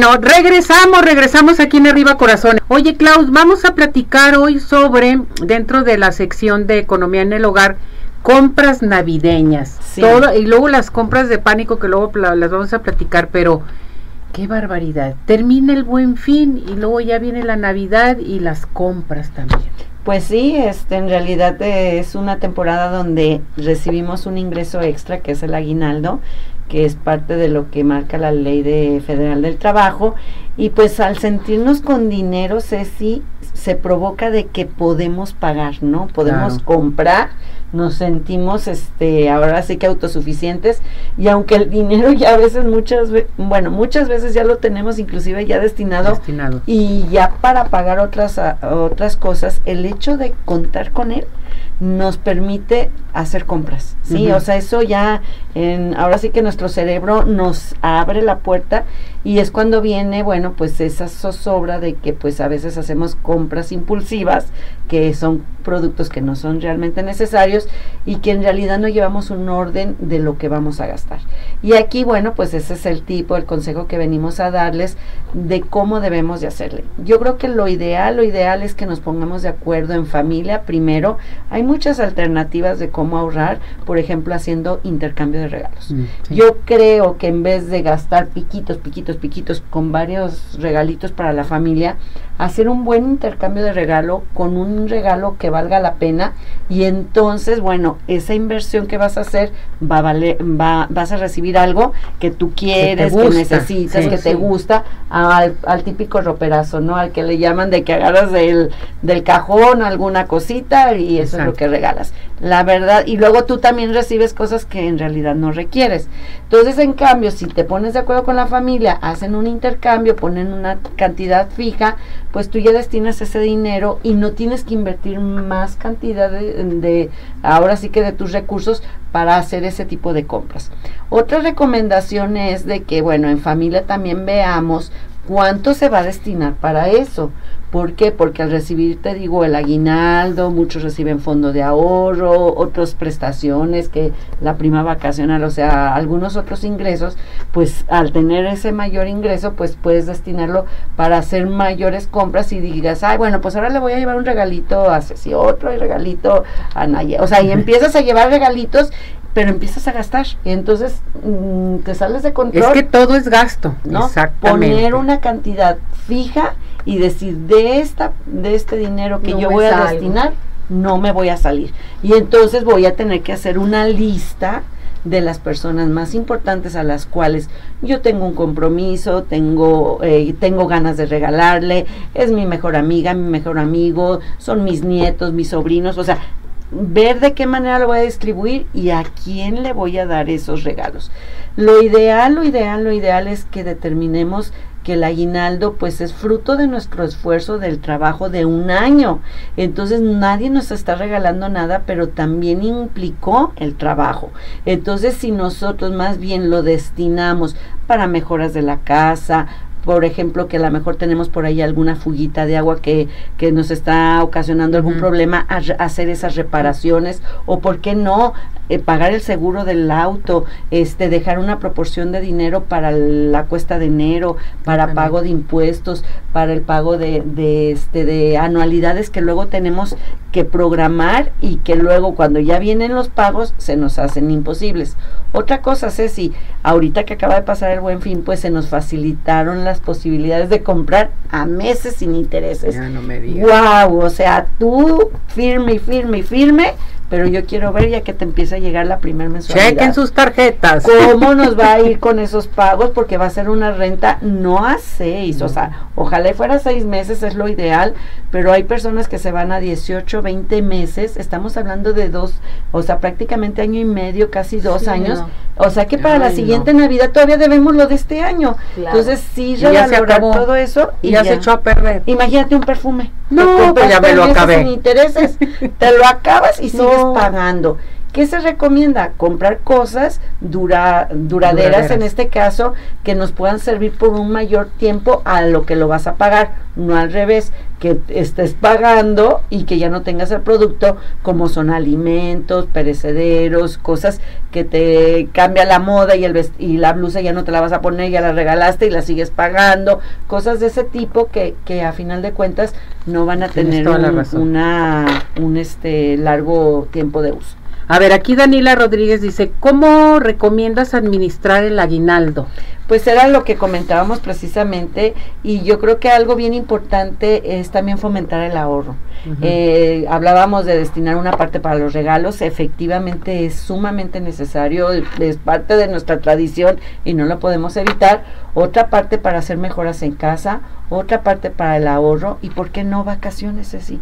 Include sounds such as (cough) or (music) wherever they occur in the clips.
No, regresamos, regresamos aquí en Arriba Corazón. Oye, Klaus, vamos a platicar hoy sobre, dentro de la sección de Economía en el Hogar, compras navideñas. Todo, y luego las compras de pánico que luego las vamos a platicar, pero qué barbaridad. Termina el buen fin y luego ya viene la Navidad y las compras también. Pues sí, este, en realidad es una temporada donde recibimos un ingreso extra que es el aguinaldo que es parte de lo que marca la ley de federal del trabajo. Y pues al sentirnos con dinero Ceci se provoca de que podemos pagar no podemos comprar nos sentimos este ahora sí que autosuficientes y aunque el dinero ya a veces muchas bueno muchas veces ya lo tenemos inclusive ya destinado, destinado. y ya para pagar otras otras cosas el hecho de contar con él nos permite hacer compras, ¿sí? O sea, eso ya, en, ahora sí que nuestro cerebro nos abre la puerta y es cuando viene, bueno, pues esa zozobra de que pues a veces hacemos compras impulsivas, que son productos que no son realmente necesarios y que en realidad no llevamos un orden de lo que vamos a gastar. Y aquí, bueno, pues ese es el tipo, el consejo que venimos a darles de cómo debemos de hacerle. Yo creo que lo ideal, lo ideal es que nos pongamos de acuerdo en familia primero. Hay muchas alternativas de cómo ahorrar, por ejemplo, haciendo intercambio de regalos. Mm, Yo creo que en vez de gastar piquitos, piquitos, piquitos con varios regalitos para la familia, hacer un buen intercambio de regalo con un regalo que valga la pena y entonces, bueno, esa inversión que vas a hacer va a valer, va, vas a recibir algo que tú quieres, que, necesitas, que te gusta, al, al, típico roperazo, ¿no? Al que le llaman de que agarras del, del cajón alguna cosita y eso es lo que regalas. La verdad, y luego tú también recibes cosas que en realidad no requieres. Entonces, en cambio, si te pones de acuerdo con la familia, hacen un intercambio, ponen una cantidad fija, pues tú ya destinas ese dinero y no tienes que invertir más cantidad de, ahora sí que de tus recursos para hacer ese tipo de compras. Otra recomendación es de que, bueno, en familia también veamos cuánto se va a destinar para eso. ¿Por qué? Porque al recibir, te digo, el aguinaldo, muchos reciben fondo de ahorro, otras prestaciones, que la prima vacacional, o sea, algunos otros ingresos, pues al tener ese mayor ingreso, pues puedes destinarlo para hacer mayores compras y digas, ay, bueno, pues ahora le voy a llevar un regalito a Ceci, otro y regalito a Naya. O sea, y (laughs) empiezas a llevar regalitos pero empiezas a gastar y entonces mm, te sales de control. Es que todo es gasto, ¿no? Exactamente. Poner una cantidad fija y decir de esta de este dinero que yo voy a destinar no me voy a salir y entonces voy a tener que hacer una lista de las personas más importantes a las cuales yo tengo un compromiso, tengo, eh, tengo ganas de regalarle, es mi mejor amiga, mi mejor amigo, son mis nietos, mis sobrinos, o sea, ver de qué manera lo voy a distribuir y a quién le voy a dar esos regalos. Lo ideal, lo ideal, lo ideal es que determinemos que el aguinaldo pues es fruto de nuestro esfuerzo del trabajo de un año. Entonces nadie nos está regalando nada, pero también implicó el trabajo. Entonces si nosotros más bien lo destinamos para mejoras de la casa, por ejemplo, que a lo mejor tenemos por ahí alguna fuguita de agua que, que nos está ocasionando algún problema, a, hacer esas reparaciones, o por qué no eh, pagar el seguro del auto, este, dejar una proporción de dinero para la cuesta de enero, para pago de impuestos, para el pago de, de, este, de anualidades que luego tenemos que programar y que luego cuando ya vienen los pagos se nos hacen imposibles. Otra cosa, Ceci, ahorita que acaba de pasar el buen fin, pues se nos facilitaron las posibilidades de comprar a meses sin intereses. Ya no me digas. Wow, o sea, tú firme y firme y firme pero yo quiero ver ya que te empieza a llegar la primera mensualidad. Chequen sus tarjetas. ¿Cómo nos va a ir (laughs) con esos pagos? Porque va a ser una renta no a seis, o sea, ojalá fuera seis meses, es lo ideal, pero hay personas que se van a 18, 20 meses, estamos hablando de dos, o sea, prácticamente año y medio, casi dos años, o sea que para la siguiente Navidad todavía debemos lo de este año. Entonces sí, ya todo eso. Y, ya, se echó a perder. Imagínate un perfume. No, pues ya me lo acabé. Intereses, te lo acabas y (laughs) sigues pagando. ¿Qué se recomienda? Comprar cosas dura, duraderas, en este caso que nos puedan servir por un mayor tiempo a lo que lo vas a pagar, no al revés, que estés pagando y que ya no tengas el producto como son alimentos, perecederos, cosas que te cambia la moda y el y la blusa ya no te la vas a poner, ya la regalaste y la sigues pagando, cosas de ese tipo que, que a final de cuentas no van a tener una, un este largo tiempo de uso. A ver, aquí Daniela Rodríguez dice, ¿cómo recomiendas administrar el aguinaldo? Pues era lo que comentábamos precisamente y yo creo que algo bien importante es también fomentar el ahorro. Eh, hablábamos de destinar una parte para los regalos, efectivamente es sumamente necesario, es parte de nuestra tradición y no lo podemos evitar. Otra parte para hacer mejoras en casa, otra parte para el ahorro y, ¿por qué no vacaciones así?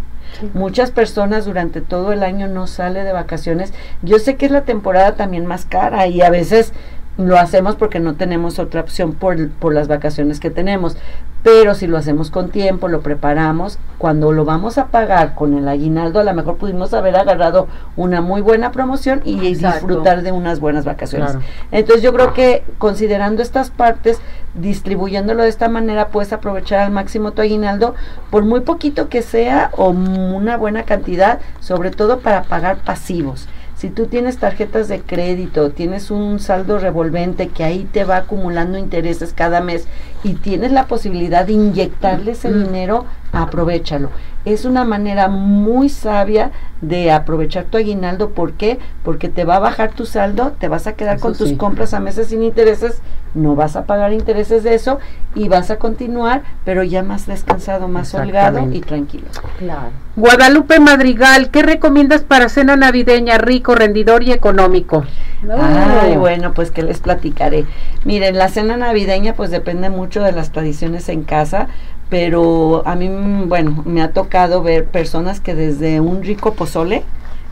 Muchas personas durante todo el año no sale de vacaciones. Yo sé que es la temporada también más cara y a veces lo hacemos porque no tenemos otra opción por, por las vacaciones que tenemos. Pero si lo hacemos con tiempo, lo preparamos, cuando lo vamos a pagar con el aguinaldo, a lo mejor pudimos haber agarrado una muy buena promoción y disfrutar de unas buenas vacaciones. Entonces yo creo que considerando estas partes, distribuyéndolo de esta manera, puedes aprovechar al máximo tu aguinaldo, por muy poquito que sea o una buena cantidad, sobre todo para pagar pasivos. Si tú tienes tarjetas de crédito, tienes un saldo revolvente que ahí te va acumulando intereses cada mes y tienes la posibilidad de inyectarles el dinero, aprovechalo. Es una manera muy sabia de aprovechar tu aguinaldo. ¿Por qué? Porque te va a bajar tu saldo, te vas a quedar con tus compras a meses sin intereses, no vas a pagar intereses de eso y vas a continuar, pero ya más descansado, más holgado y tranquilo. Claro. Guadalupe Madrigal, ¿qué recomiendas para cena navideña rico, rendidor y económico? Ay, bueno, pues que les platicaré. Miren, la cena navideña pues depende mucho de las tradiciones en casa, pero a mí, bueno, me ha tocado ver personas que desde un rico pozole,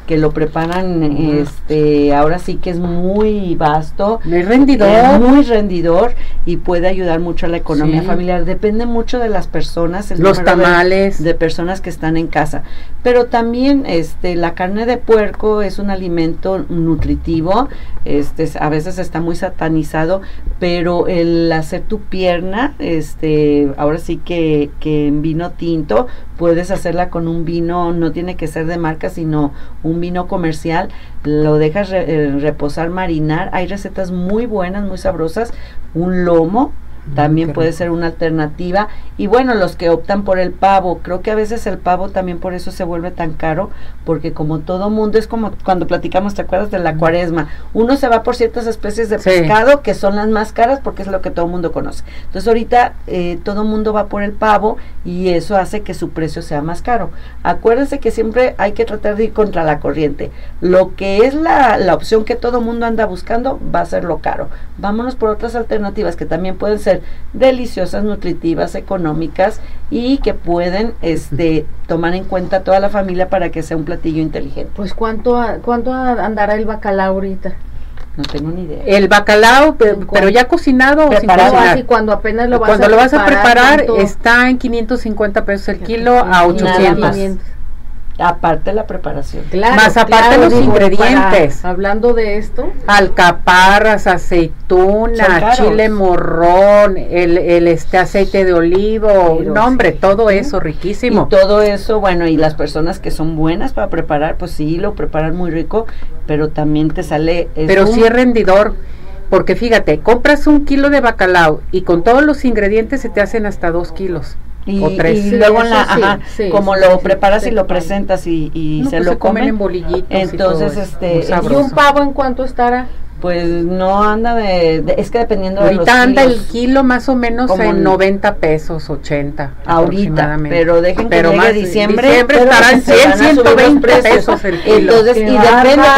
que lo preparan, este, ahora sí que es muy vasto. Muy rendidor. muy rendidor y puede ayudar mucho a la economía familiar. Depende mucho de las personas. Los tamales. De, personas que están en casa. Pero también, este, la carne de puerco es un alimento nutritivo. Este, a veces está muy satanizado, pero el hacer tu pierna, este, ahora sí que, que en vino tinto, puedes hacerla con un vino, no tiene que ser de marca, sino un vino comercial, lo dejas eh, reposar, marinar, hay recetas muy buenas, muy sabrosas, un lomo, también puede ser una alternativa. Y bueno, los que optan por el pavo, creo que a veces el pavo también por eso se vuelve tan caro, porque como todo mundo, es como cuando platicamos, ¿te acuerdas de la cuaresma? Uno se va por ciertas especies de pescado que son las más caras porque es lo que todo el mundo conoce. Entonces ahorita eh, todo mundo va por el pavo y eso hace que su precio sea más caro. Acuérdense que siempre hay que tratar de ir contra la corriente. Lo que es la, la opción que todo mundo anda buscando va a ser lo caro. Vámonos por otras alternativas que también pueden ser deliciosas, nutritivas, económicas y que pueden este, tomar en cuenta toda la familia para que sea un platillo inteligente. Pues ¿cuánto, cuánto andará el bacalao ahorita? No tengo ni idea. El bacalao, pero, ya cocinado o sin cocinar. cuando apenas lo vas cuando lo vas a preparar está en 550 pesos el kilo a 800. Aparte la preparación. Más aparte los ingredientes. hablando de esto. Alcaparras, aceituna, chile morrón, el, el, este aceite de olivo, no hombre, todo eso riquísimo. Y todo eso, bueno, y las personas que son buenas para preparar, pues sí, lo preparan muy rico, pero también te sale... pero sí es rendidor. Porque fíjate, compras un kilo de bacalao y con todos los ingredientes se te hacen hasta dos kilos. Y, luego la, como lo preparas y lo presentas y, y se pues lo comen, en bolillitos. Entonces, este, ¿y un pavo en cuánto estará? Pues no anda de, es que dependiendo de los anda el kilo más o menos en 90 pesos, 80 ahorita, pero dejen pero que llegue diciembre, diciembre estarán 100, 120 pesos el kilo. Entonces, y depende,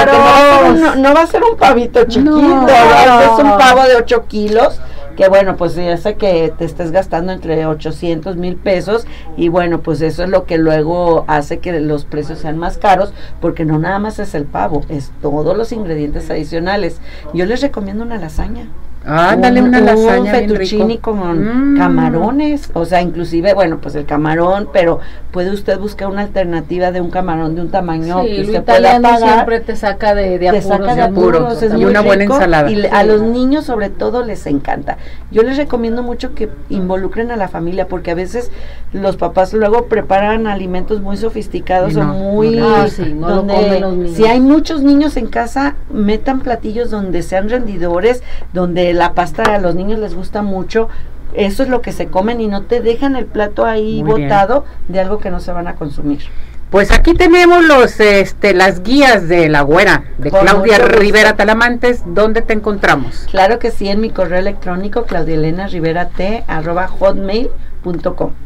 no, no, va a ser un pavito chiquito, es un pavo de 8 kilos que bueno, pues ya sé que te estés gastando entre 800 mil pesos y bueno, pues eso es lo que luego hace que los precios sean más caros porque no nada más es el pavo, es todos los ingredientes adicionales. Yo les recomiendo una lasaña. Ándale, una lasaña un fettuccini con Mm. camarones, o sea, inclusive, bueno, pues el camarón, pero puede usted buscar una alternativa de un camarón de un tamaño Sí, que lo usted pueda pagar. siempre te saca de, de te apuros. saca de apuros, apuros, es y una buena ensalada. Y a los niños sobre todo les encanta. Yo les recomiendo mucho que involucren a la familia porque a veces los papás luego preparan alimentos muy sofisticados no, o muy no Ah, sí, no lo donde comen los niños. si hay muchos niños en casa, metan platillos donde sean rendidores, donde la pasta a los niños les gusta mucho. Eso es lo que se comen y no te dejan el plato ahí Muy bien. botado de algo que no se van a consumir. Pues aquí tenemos los, este, las guías de la güera, de Claudia. Rivera Talamantes. ¿Dónde te encontramos? Claro que sí, en mi correo electrónico claudielena